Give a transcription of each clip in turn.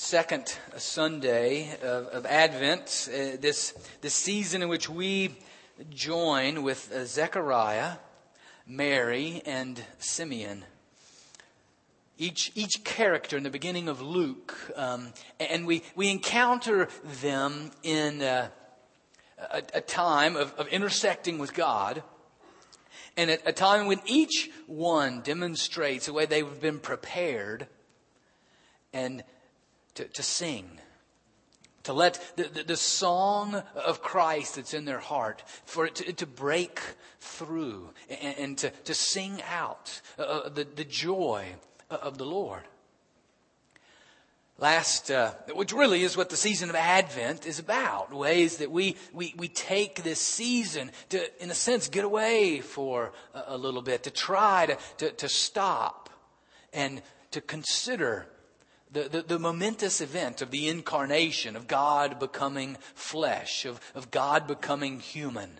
second Sunday of, of Advent, uh, this, this season in which we join with uh, Zechariah, Mary, and Simeon. Each, each character in the beginning of Luke, um, and we, we encounter them in uh, a, a, time of, of intersecting with God, and at a time when each one demonstrates the way they've been prepared and to, to sing, to let the, the, the, song of Christ that's in their heart, for it to, to break through and, and, to, to sing out uh, uh, the, the joy of the Lord. Last, uh, which really is what the season of Advent is about, ways that we, we, we take this season to, in a sense, get away for a, a little bit, to try to, to, to stop and to consider the, the, the, momentous event of the incarnation, of God becoming flesh, of, of God becoming human.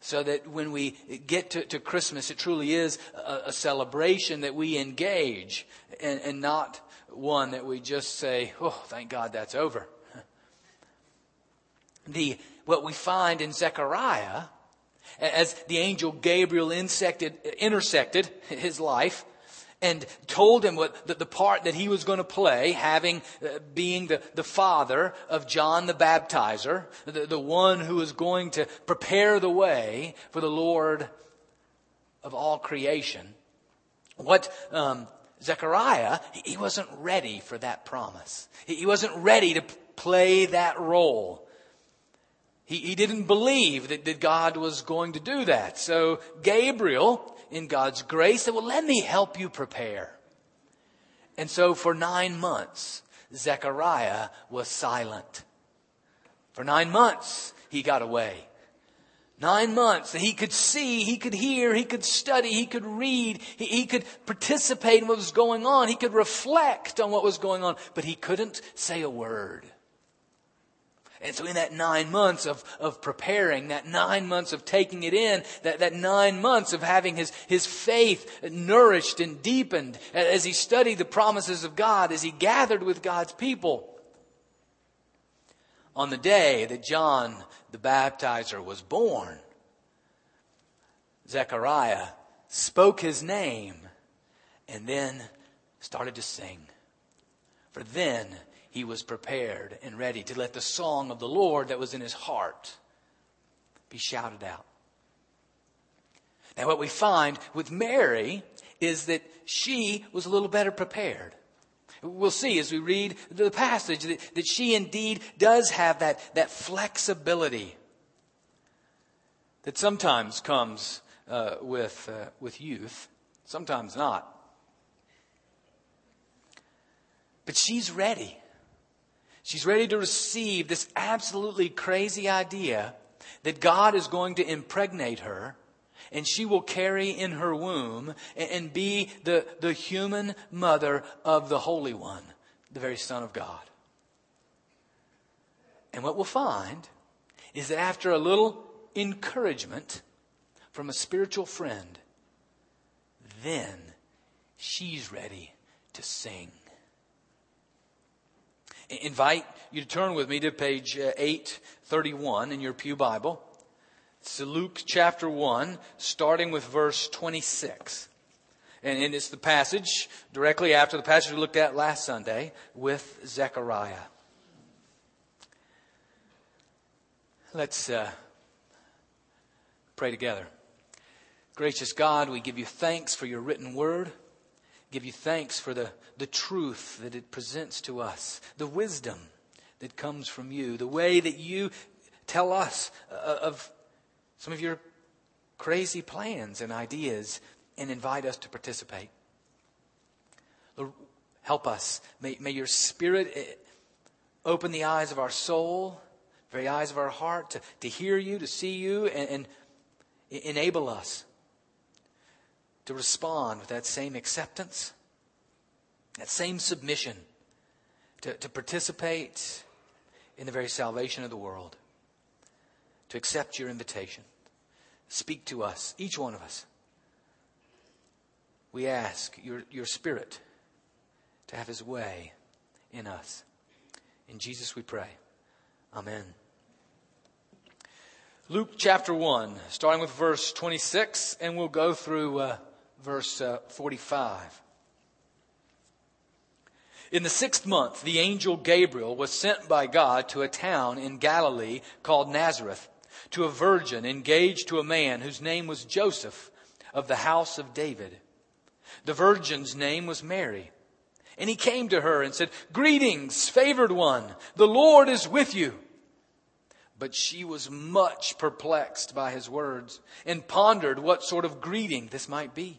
So that when we get to, to Christmas, it truly is a, a celebration that we engage and, and not one that we just say, oh, thank God that's over. The, what we find in Zechariah, as the angel Gabriel intersected his life, and told him what the, the part that he was going to play, having uh, being the, the father of John the Baptizer, the, the one who was going to prepare the way for the Lord of all creation. What um, Zechariah, he wasn't ready for that promise. He wasn't ready to play that role. He, he didn't believe that, that God was going to do that. So Gabriel, in God's grace, said, well, let me help you prepare. And so for nine months, Zechariah was silent. For nine months, he got away. Nine months that he could see, he could hear, he could study, he could read, he, he, could participate in what was going on, he could reflect on what was going on, but he couldn't say a word. And so in that nine months of, of preparing, that nine months of taking it in, that, that nine months of having his, his faith nourished and deepened as he studied the promises of God, as he gathered with God's people, on the day that John the baptizer was born, Zechariah spoke his name and then started to sing. For then he was prepared and ready to let the song of the Lord that was in his heart be shouted out. Now, what we find with Mary is that she was a little better prepared. We'll see as we read the passage that, that she indeed does have that, that flexibility that sometimes comes uh, with, uh, with youth, sometimes not. But she's ready. She's ready to receive this absolutely crazy idea that God is going to impregnate her and she will carry in her womb and be the, the human mother of the Holy One, the very Son of God. And what we'll find is that after a little encouragement from a spiritual friend, then she's ready to sing invite you to turn with me to page uh, 831 in your Pew Bible. It's Luke chapter 1, starting with verse 26. And it's the passage directly after the passage we looked at last Sunday with Zechariah. Let's uh, pray together. Gracious God, we give you thanks for your written word give you thanks for the, the truth that it presents to us, the wisdom that comes from you, the way that you tell us uh, of some of your crazy plans and ideas and invite us to participate. Lord, help us. May, may your spirit eh, open the eyes of our soul, the very eyes of our heart to, to hear you, to see you, and, and enable us to respond with that same acceptance, that same submission, to, to participate in the very salvation of the world, to accept your invitation. Speak to us, each one of us. We ask your, your Spirit to have His way in us. In Jesus we pray. Amen. Luke chapter 1, starting with verse 26, and we'll go through uh, verse uh, 45. In the sixth month, the angel Gabriel was sent by God to a town in Galilee called Nazareth, to a virgin engaged to a man whose name was Joseph of the house of David. The virgin's name was Mary. And he came to her and said, Greetings, favored one, the Lord is with you. But she was much perplexed by his words and pondered what sort of greeting this might be.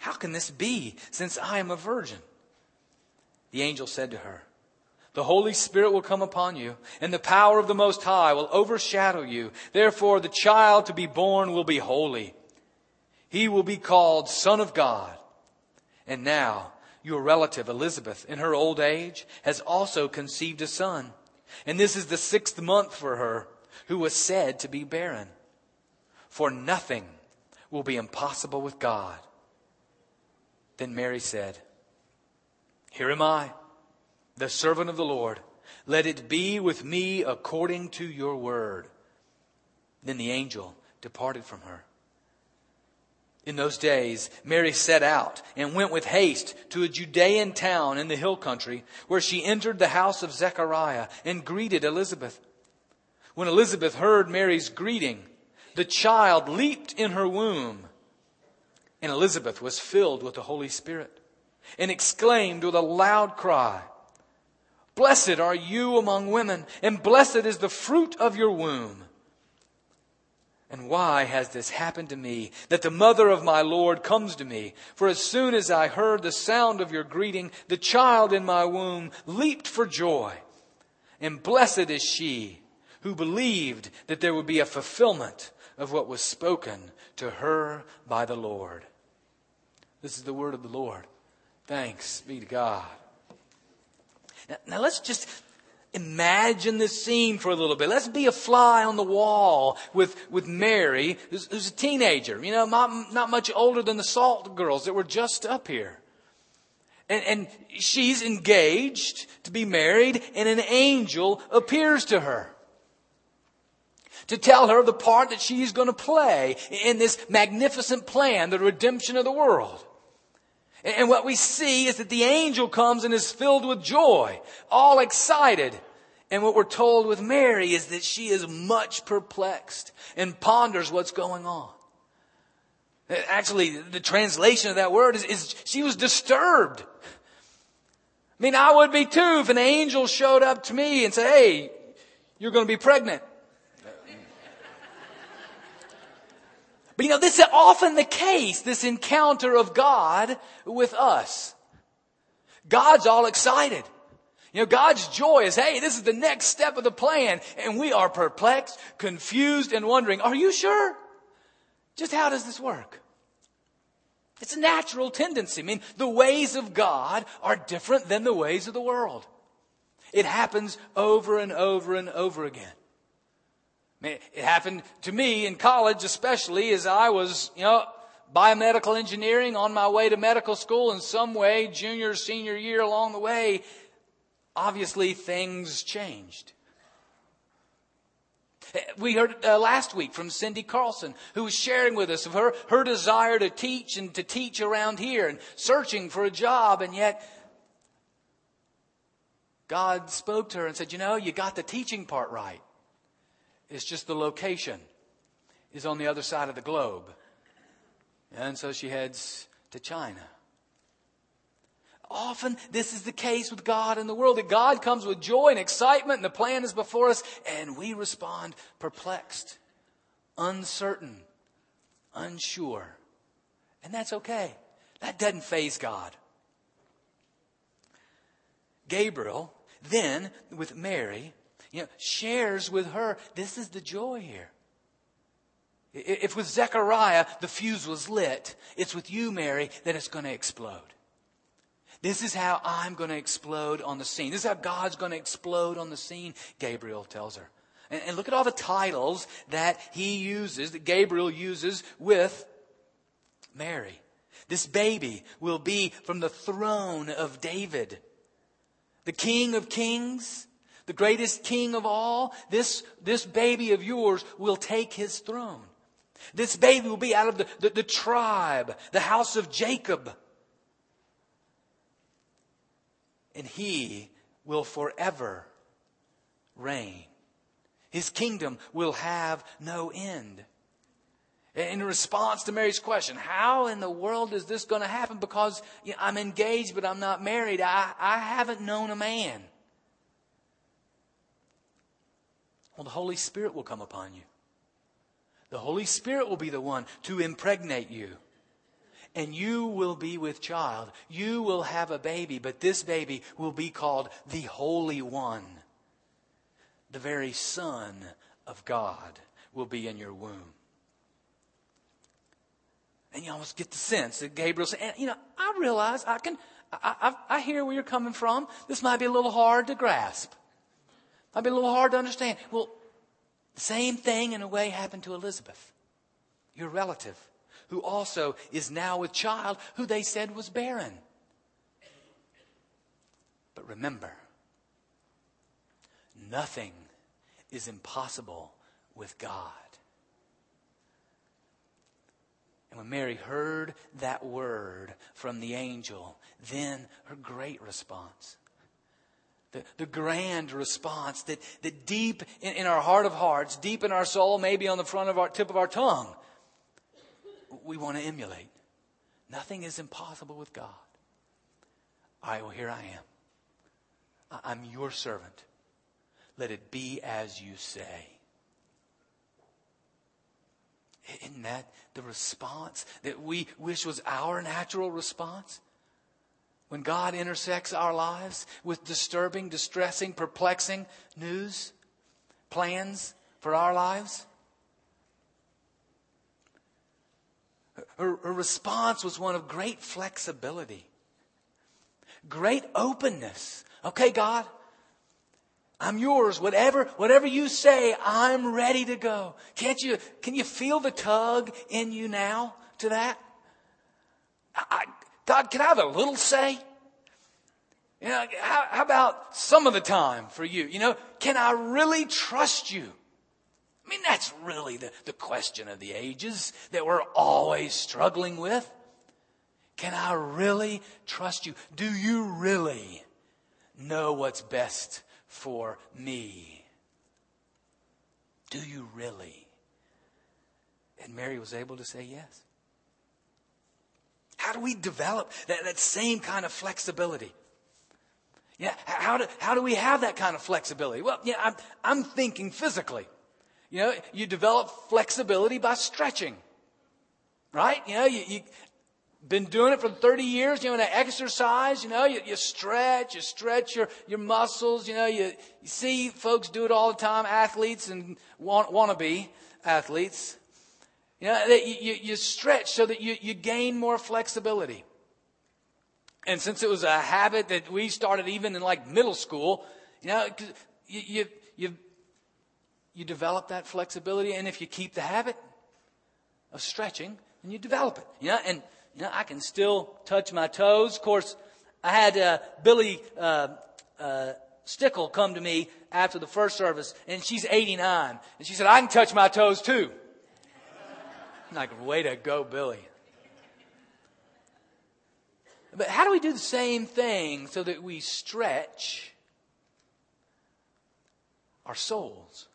How can this be, since I am a virgin? The angel said to her, The Holy Spirit will come upon you, and the power of the Most High will overshadow you. Therefore, the child to be born will be holy. He will be called Son of God. And now, your relative Elizabeth, in her old age, has also conceived a son. And this is the sixth month for her, who was said to be barren. For nothing will be impossible with God. Then Mary said, Here am I, the servant of the Lord. Let it be with me according to your word. Then the angel departed from her. In those days, Mary set out and went with haste to a Judean town in the hill country, where she entered the house of Zechariah and greeted Elizabeth. When Elizabeth heard Mary's greeting, the child leaped in her womb, and Elizabeth was filled with the Holy Spirit and exclaimed with a loud cry, Blessed are you among women, and blessed is the fruit of your womb. And why has this happened to me, that the mother of my Lord comes to me? For as soon as I heard the sound of your greeting, the child in my womb leaped for joy. And blessed is she who believed that there would be a fulfillment of what was spoken to her by the Lord. This is the word of the Lord. Thanks be to God. Now, now let's just imagine this scene for a little bit. Let's be a fly on the wall with, with Mary, who's, who's a teenager, you know, not, not much older than the salt girls that were just up here. And, and she's engaged to be married, and an angel appears to her to tell her the part that she's going to play in this magnificent plan, the redemption of the world. And what we see is that the angel comes and is filled with joy, all excited. And what we're told with Mary is that she is much perplexed and ponders what's going on. Actually, the translation of that word is, is she was disturbed. I mean, I would be too if an angel showed up to me and said, hey, you're going to be pregnant. But you know, this is often the case, this encounter of God with us. God's all excited. You know, God's joy is, hey, this is the next step of the plan. And we are perplexed, confused, and wondering, are you sure? Just how does this work? It's a natural tendency. I mean, the ways of God are different than the ways of the world. It happens over and over and over again. It happened to me in college, especially as I was, you know, biomedical engineering on my way to medical school in some way, junior, senior year along the way. Obviously, things changed. We heard uh, last week from Cindy Carlson, who was sharing with us of her, her desire to teach and to teach around here and searching for a job, and yet God spoke to her and said, You know, you got the teaching part right. It's just the location is on the other side of the globe. And so she heads to China. Often this is the case with God and the world, that God comes with joy and excitement and the plan is before us and we respond perplexed, uncertain, unsure. And that's okay. That doesn't faze God. Gabriel then with Mary, you know, shares with her, this is the joy here. If with Zechariah the fuse was lit, it's with you, Mary, that it's going to explode. This is how I'm going to explode on the scene. This is how God's going to explode on the scene, Gabriel tells her. And, and look at all the titles that he uses, that Gabriel uses with Mary. This baby will be from the throne of David. The King of Kings, the greatest King of all, this, this baby of yours will take his throne. This baby will be out of the, the, the tribe, the house of Jacob. And he will forever reign. His kingdom will have no end. In response to Mary's question, how in the world is this going to happen? Because you know, I'm engaged, but I'm not married. I, I haven't known a man. Well, the Holy Spirit will come upon you. The Holy Spirit will be the one to impregnate you. And you will be with child. You will have a baby, but this baby will be called the Holy One. The very Son of God will be in your womb. And you almost get the sense that Gabriel said, you know, I realize I can, I, I, I hear where you're coming from. This might be a little hard to grasp. Might be a little hard to understand. Well, the same thing in a way happened to Elizabeth, your relative, who also is now with child who they said was barren. But remember, nothing is impossible with God. And when Mary heard that word from the angel, then her great response, the, the grand response that, that deep in, in our heart of hearts, deep in our soul, maybe on the front of our tip of our tongue, we want to emulate. Nothing is impossible with God. All right, well, here I am. I'm your servant. Let it be as you say. Isn't that the response that we wish was our natural response? When God intersects our lives with disturbing, distressing, perplexing news, plans for our lives? Her, her, response was one of great flexibility, great openness. Okay, God, I'm yours. Whatever, whatever you say, I'm ready to go. Can't you, can you feel the tug in you now to that? I, God, can I have a little say? You know, how, how about some of the time for you? You know, can I really trust you? I mean, that's really the, the question of the ages that we're always struggling with. Can I really trust you? Do you really know what's best for me. Do you really? And Mary was able to say yes. How do we develop that, that same kind of flexibility? Yeah, how do, how do we have that kind of flexibility? Well, yeah, I'm, I'm thinking physically. You know, you develop flexibility by stretching. Right? You know, you, you, been doing it for 30 years, you know, and exercise, you know, you, you stretch, you stretch your, your muscles, you know, you, you see folks do it all the time, athletes and want, wannabe athletes. You know, you, you, you stretch so that you, you gain more flexibility. And since it was a habit that we started even in like middle school, you know, you, you, you, you develop that flexibility. And if you keep the habit of stretching, then you develop it. You know, and, you know, I can still touch my toes. Of course, I had uh, Billy uh, uh, Stickle come to me after the first service, and she's 89. And she said, I can touch my toes too. Like, way to go, Billy. But how do we do the same thing so that we stretch our souls?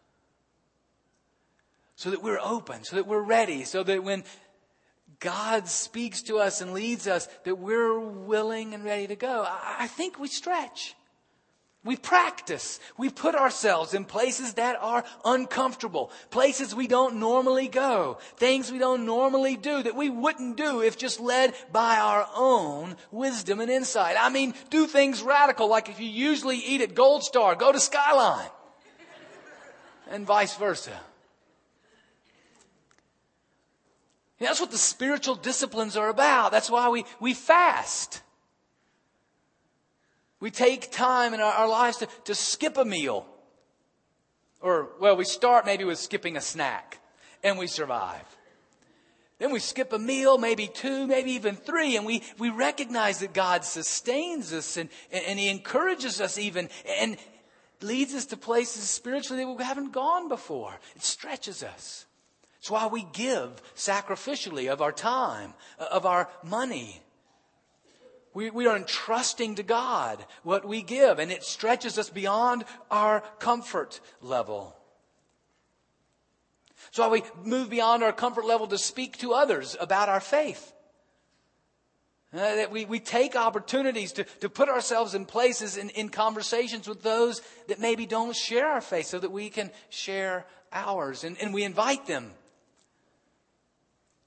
So that we're open, so that we're ready, so that when God speaks to us and leads us that we're willing and ready to go. I think we stretch. We practice. We put ourselves in places that are uncomfortable, places we don't normally go, things we don't normally do that we wouldn't do if just led by our own wisdom and insight. I mean, do things radical, like if you usually eat at Gold Star, go to Skyline, and vice versa. that's what the spiritual disciplines are about. That's why we, we fast. We take time in our, our lives to, to skip a meal. Or, well, we start maybe with skipping a snack and we survive. Then we skip a meal, maybe two, maybe even three, and we, we recognize that God sustains us and, and He encourages us even and leads us to places spiritually that we haven't gone before. It stretches us. It's why we give sacrificially of our time, of our money. We, we are entrusting to God what we give, and it stretches us beyond our comfort level. So we move beyond our comfort level to speak to others about our faith. Uh, that we, we take opportunities to, to put ourselves in places in, in conversations with those that maybe don't share our faith so that we can share ours. And, and we invite them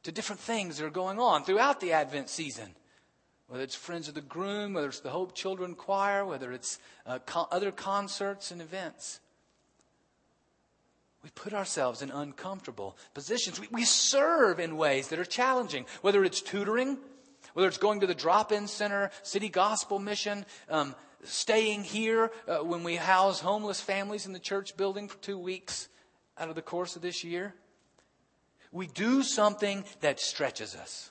to different things that are going on throughout the Advent season. Whether it's Friends of the Groom, whether it's the Hope Children Choir, whether it's uh, co- other concerts and events. We put ourselves in uncomfortable positions. We, we serve in ways that are challenging, whether it's tutoring, whether it's going to the drop in center, city gospel mission, um, staying here uh, when we house homeless families in the church building for two weeks out of the course of this year. We do something that stretches us,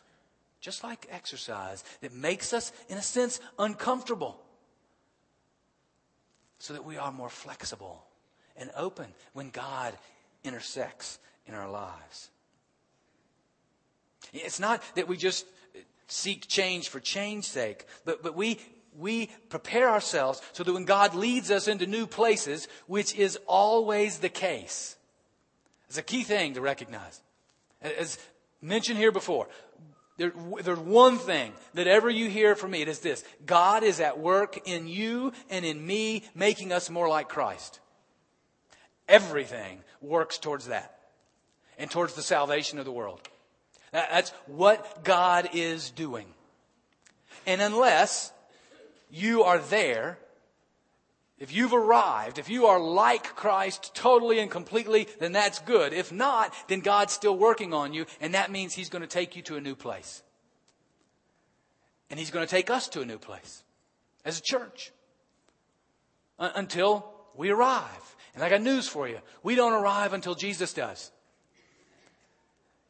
just like exercise, that makes us, in a sense, uncomfortable, so that we are more flexible and open when God intersects in our lives. It's not that we just seek change for change's sake, but, but we, we prepare ourselves so that when God leads us into new places, which is always the case, it's a key thing to recognize. As mentioned here before, there, there's one thing that ever you hear from me, it is this. God is at work in you and in me, making us more like Christ. Everything works towards that and towards the salvation of the world. That's what God is doing. And unless you are there, if you've arrived, if you are like Christ totally and completely, then that's good. If not, then God's still working on you, and that means He's going to take you to a new place. And He's going to take us to a new place as a church until we arrive. And I got news for you. We don't arrive until Jesus does.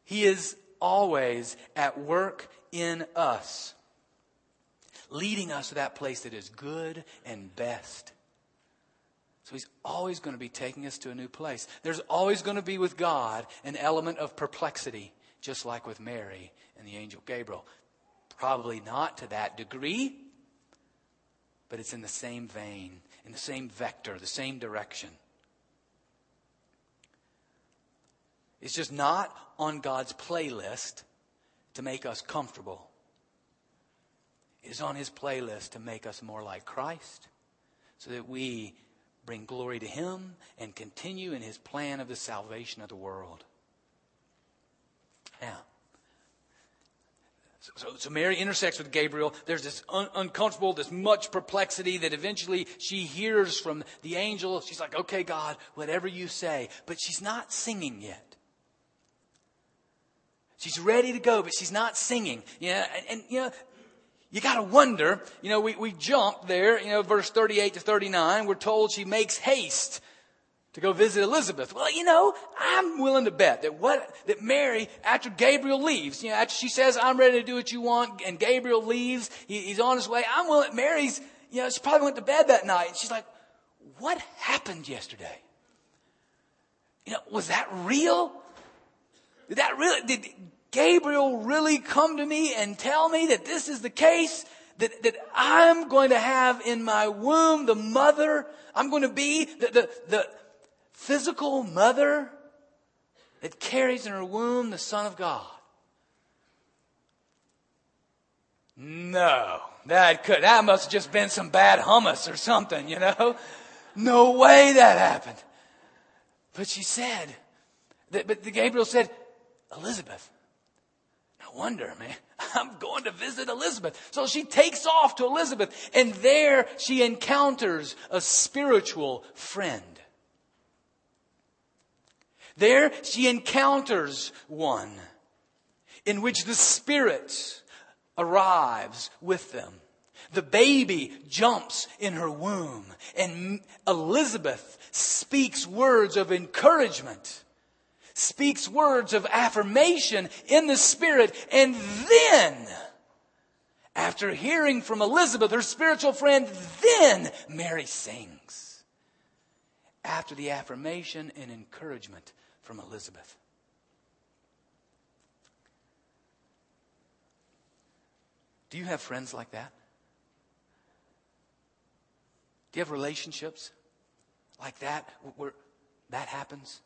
He is always at work in us, leading us to that place that is good and best. So he's always going to be taking us to a new place. There's always going to be with God an element of perplexity, just like with Mary and the angel Gabriel. Probably not to that degree, but it's in the same vein, in the same vector, the same direction. It's just not on God's playlist to make us comfortable. It is on His playlist to make us more like Christ so that we bring glory to Him, and continue in His plan of the salvation of the world. Now, so, so, Mary intersects with Gabriel. There's this un- uncomfortable, this much perplexity that eventually she hears from the angel. She's like, okay, God, whatever you say. But she's not singing yet. She's ready to go, but she's not singing. Yeah, and, and you know, you gotta wonder, you know, we, we jump there, you know, verse 38 to 39, we're told she makes haste to go visit Elizabeth. Well, you know, I'm willing to bet that what, that Mary, after Gabriel leaves, you know, after she says, I'm ready to do what you want, and Gabriel leaves, he, he's on his way, I'm willing, Mary's, you know, she probably went to bed that night, and she's like, what happened yesterday? You know, was that real? Did that really, did, Gabriel really come to me and tell me that this is the case? That, that I'm going to have in my womb the mother, I'm going to be the, the, the physical mother that carries in her womb the Son of God. No, that could, that must have just been some bad hummus or something, you know? No way that happened. But she said, but Gabriel said, Elizabeth. Wonder, man. I'm going to visit Elizabeth. So she takes off to Elizabeth and there she encounters a spiritual friend. There she encounters one in which the Spirit arrives with them. The baby jumps in her womb and Elizabeth speaks words of encouragement, speaks words of affirmation in the Spirit, and then, after hearing from Elizabeth, her spiritual friend, then Mary sings. After the affirmation and encouragement from Elizabeth. Do you have friends like that? Do you have relationships like that where that happens?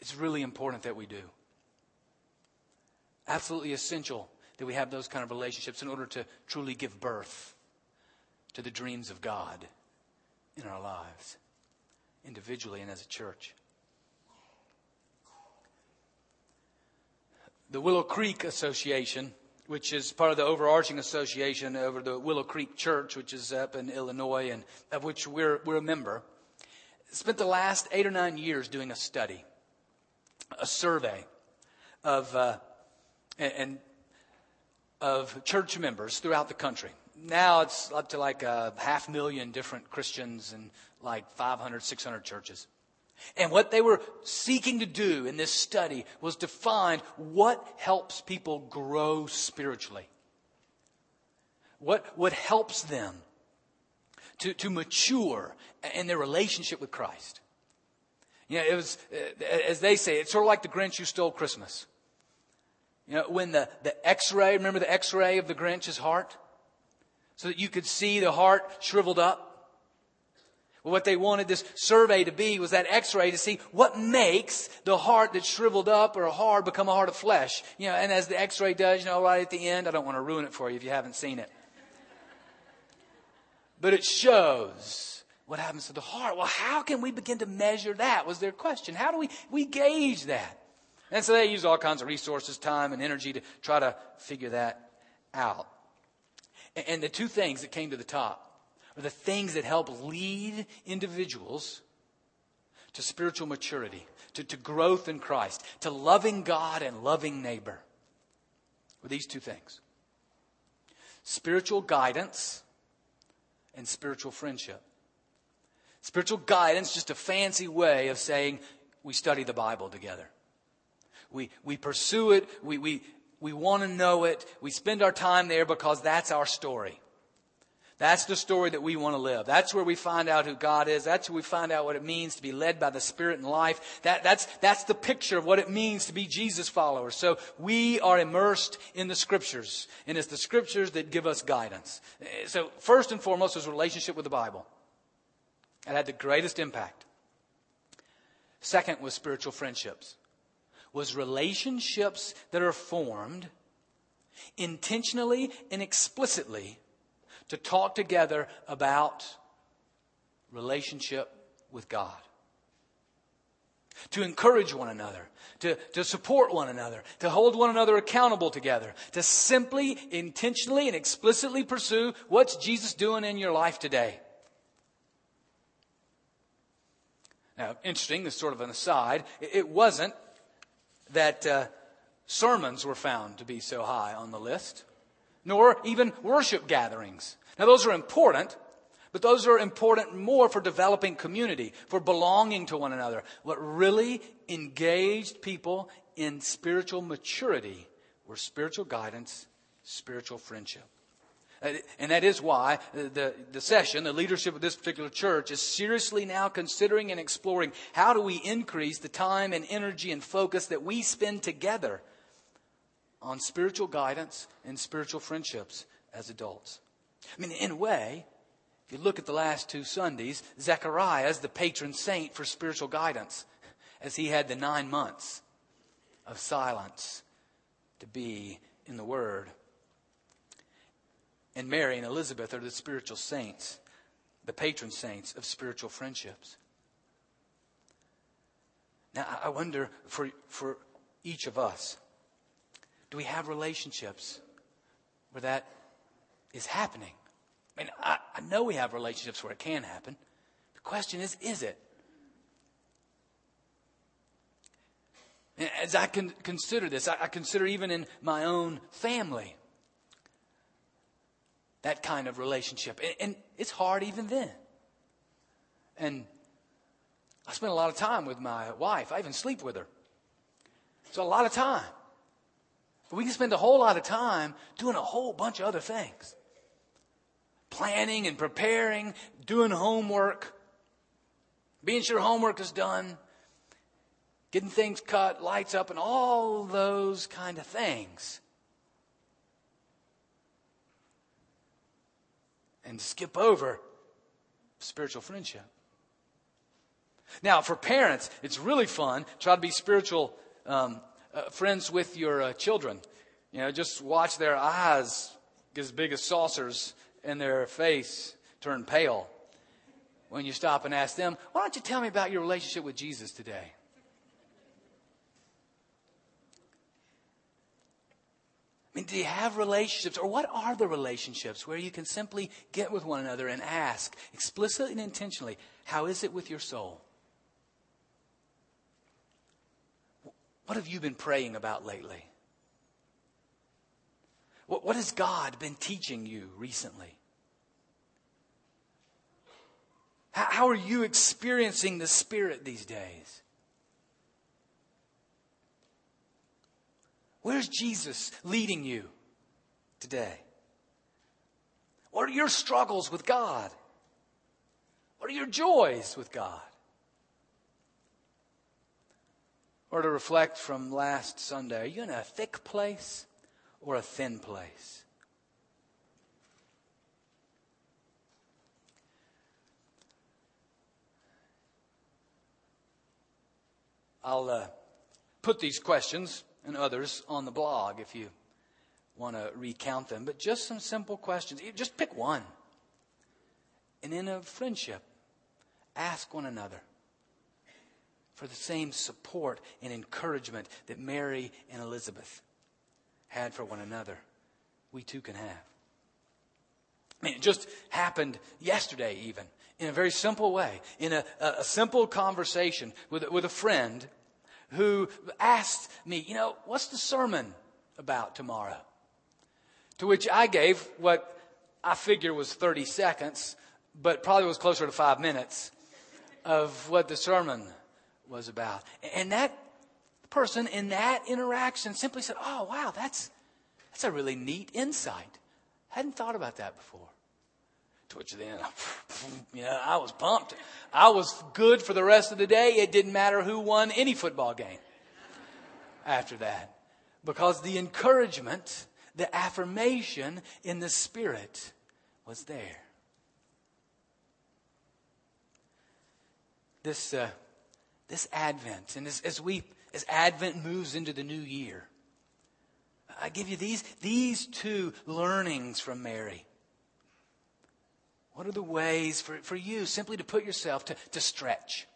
It's really important that we do. Absolutely essential that we have those kind of relationships in order to truly give birth to the dreams of God in our lives individually and as a church. The Willow Creek Association, which is part of the overarching association over the Willow Creek Church, which is up in Illinois and of which we're, we're a member, spent the last eight or nine years doing a study, a survey of, uh, and, of church members throughout the country. Now it's up to like a half million different Christians and like 500, 600 churches. And what they were seeking to do in this study was to find what helps people grow spiritually. What, what helps them to, to mature in their relationship with Christ. You know, it was, uh, as they say, it's sort of like the Grinch who stole Christmas. You know, when the, the x-ray, remember the x-ray of the Grinch's heart? So that you could see the heart shriveled up? Well, what they wanted this survey to be was that x-ray to see what makes the heart that's shriveled up or hard become a heart of flesh. You know, and as the x-ray does, you know, right at the end, I don't want to ruin it for you if you haven't seen it. But it shows what happens to the heart. Well, how can we begin to measure that? Was their question. How do we, we gauge that? And so they use all kinds of resources, time and energy to try to figure that out. And the two things that came to the top are the things that help lead individuals to spiritual maturity, to, to growth in Christ, to loving God and loving neighbor. Were these two things spiritual guidance and spiritual friendship. Spiritual guidance, just a fancy way of saying we study the Bible together. We, we pursue it, we, we, we want to know it, we spend our time there because that's our story. That's the story that we want to live. That's where we find out who God is. That's where we find out what it means to be led by the Spirit in life. That, that's, that's the picture of what it means to be Jesus followers. So we are immersed in the Scriptures, and it's the Scriptures that give us guidance. So first and foremost is relationship with the Bible. It had the greatest impact. Second was spiritual friendships. Was relationships that are formed intentionally and explicitly to talk together about relationship with God. To encourage one another, to, to support one another, to hold one another accountable together, to simply, intentionally, and explicitly pursue what's Jesus doing in your life today. Now, interesting, this sort of an aside, it wasn't that uh, sermons were found to be so high on the list, nor even worship gatherings. Now, those are important, but those are important more for developing community, for belonging to one another. What really engaged people in spiritual maturity were spiritual guidance, spiritual friendship. Uh, and that is why the, the session, the leadership of this particular church, is seriously now considering and exploring how do we increase the time and energy and focus that we spend together on spiritual guidance and spiritual friendships as adults. I mean, in a way, if you look at the last two Sundays, Zechariah is the patron saint for spiritual guidance, as he had the nine months of silence to be in the Word. And Mary and Elizabeth are the spiritual saints, the patron saints of spiritual friendships. Now, I wonder for, for each of us, do we have relationships where that is happening? I mean, I, I know we have relationships where it can happen. The question is, is it? As I can consider this, I consider even in my own family that kind of relationship. And, and it's hard even then. And I spend a lot of time with my wife. I even sleep with her. So a lot of time. But we can spend a whole lot of time doing a whole bunch of other things. Planning and preparing, doing homework, being sure homework is done, getting things cut, lights up, and all those kind of things. And skip over spiritual friendship. Now, for parents, it's really fun. Try to be spiritual um, uh, friends with your uh, children. You know, just watch their eyes get as big as saucers and their face turn pale when you stop and ask them, Why don't you tell me about your relationship with Jesus today? I mean, do you have relationships, or what are the relationships where you can simply get with one another and ask explicitly and intentionally, How is it with your soul? What have you been praying about lately? What, what has God been teaching you recently? How, how are you experiencing the Spirit these days? Where's Jesus leading you today? What are your struggles with God? What are your joys with God? Or to reflect from last Sunday, are you in a thick place or a thin place? I'll uh, put these questions and others on the blog if you want to recount them, but just some simple questions. Just pick one. And in a friendship, ask one another for the same support and encouragement that Mary and Elizabeth had for one another. We too can have. I mean, it just happened yesterday, even, in a very simple way, in a, a simple conversation with, with a friend who asked me, you know, what's the sermon about tomorrow? To which I gave what I figure was 30 seconds, but probably was closer to five minutes of what the sermon was about. And that person in that interaction simply said, Oh, wow, that's, that's a really neat insight. I Hadn't thought about that before. Which then, you know, I was pumped. I was good for the rest of the day. It didn't matter who won any football game after that. Because the encouragement, the affirmation in the Spirit was there. This uh, this Advent, and as, as we as Advent moves into the new year, I give you these these two learnings from Mary. What are the ways for, for you simply to put yourself to, to stretch?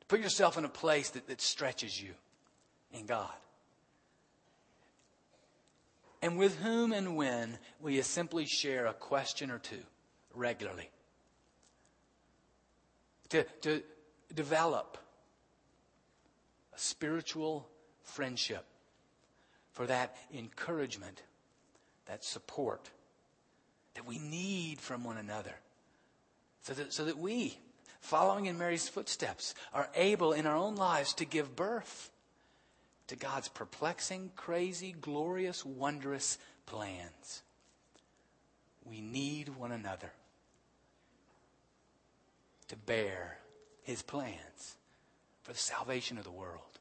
To put yourself in a place that, that stretches you in God. And with whom and when you simply share a question or two regularly? To, to, develop a spiritual friendship for that encouragement, that support that we need from one another. So that, so that we, following in Mary's footsteps, are able in our own lives to give birth to God's perplexing, crazy, glorious, wondrous plans. We need one another to bear his plans for the salvation of the world.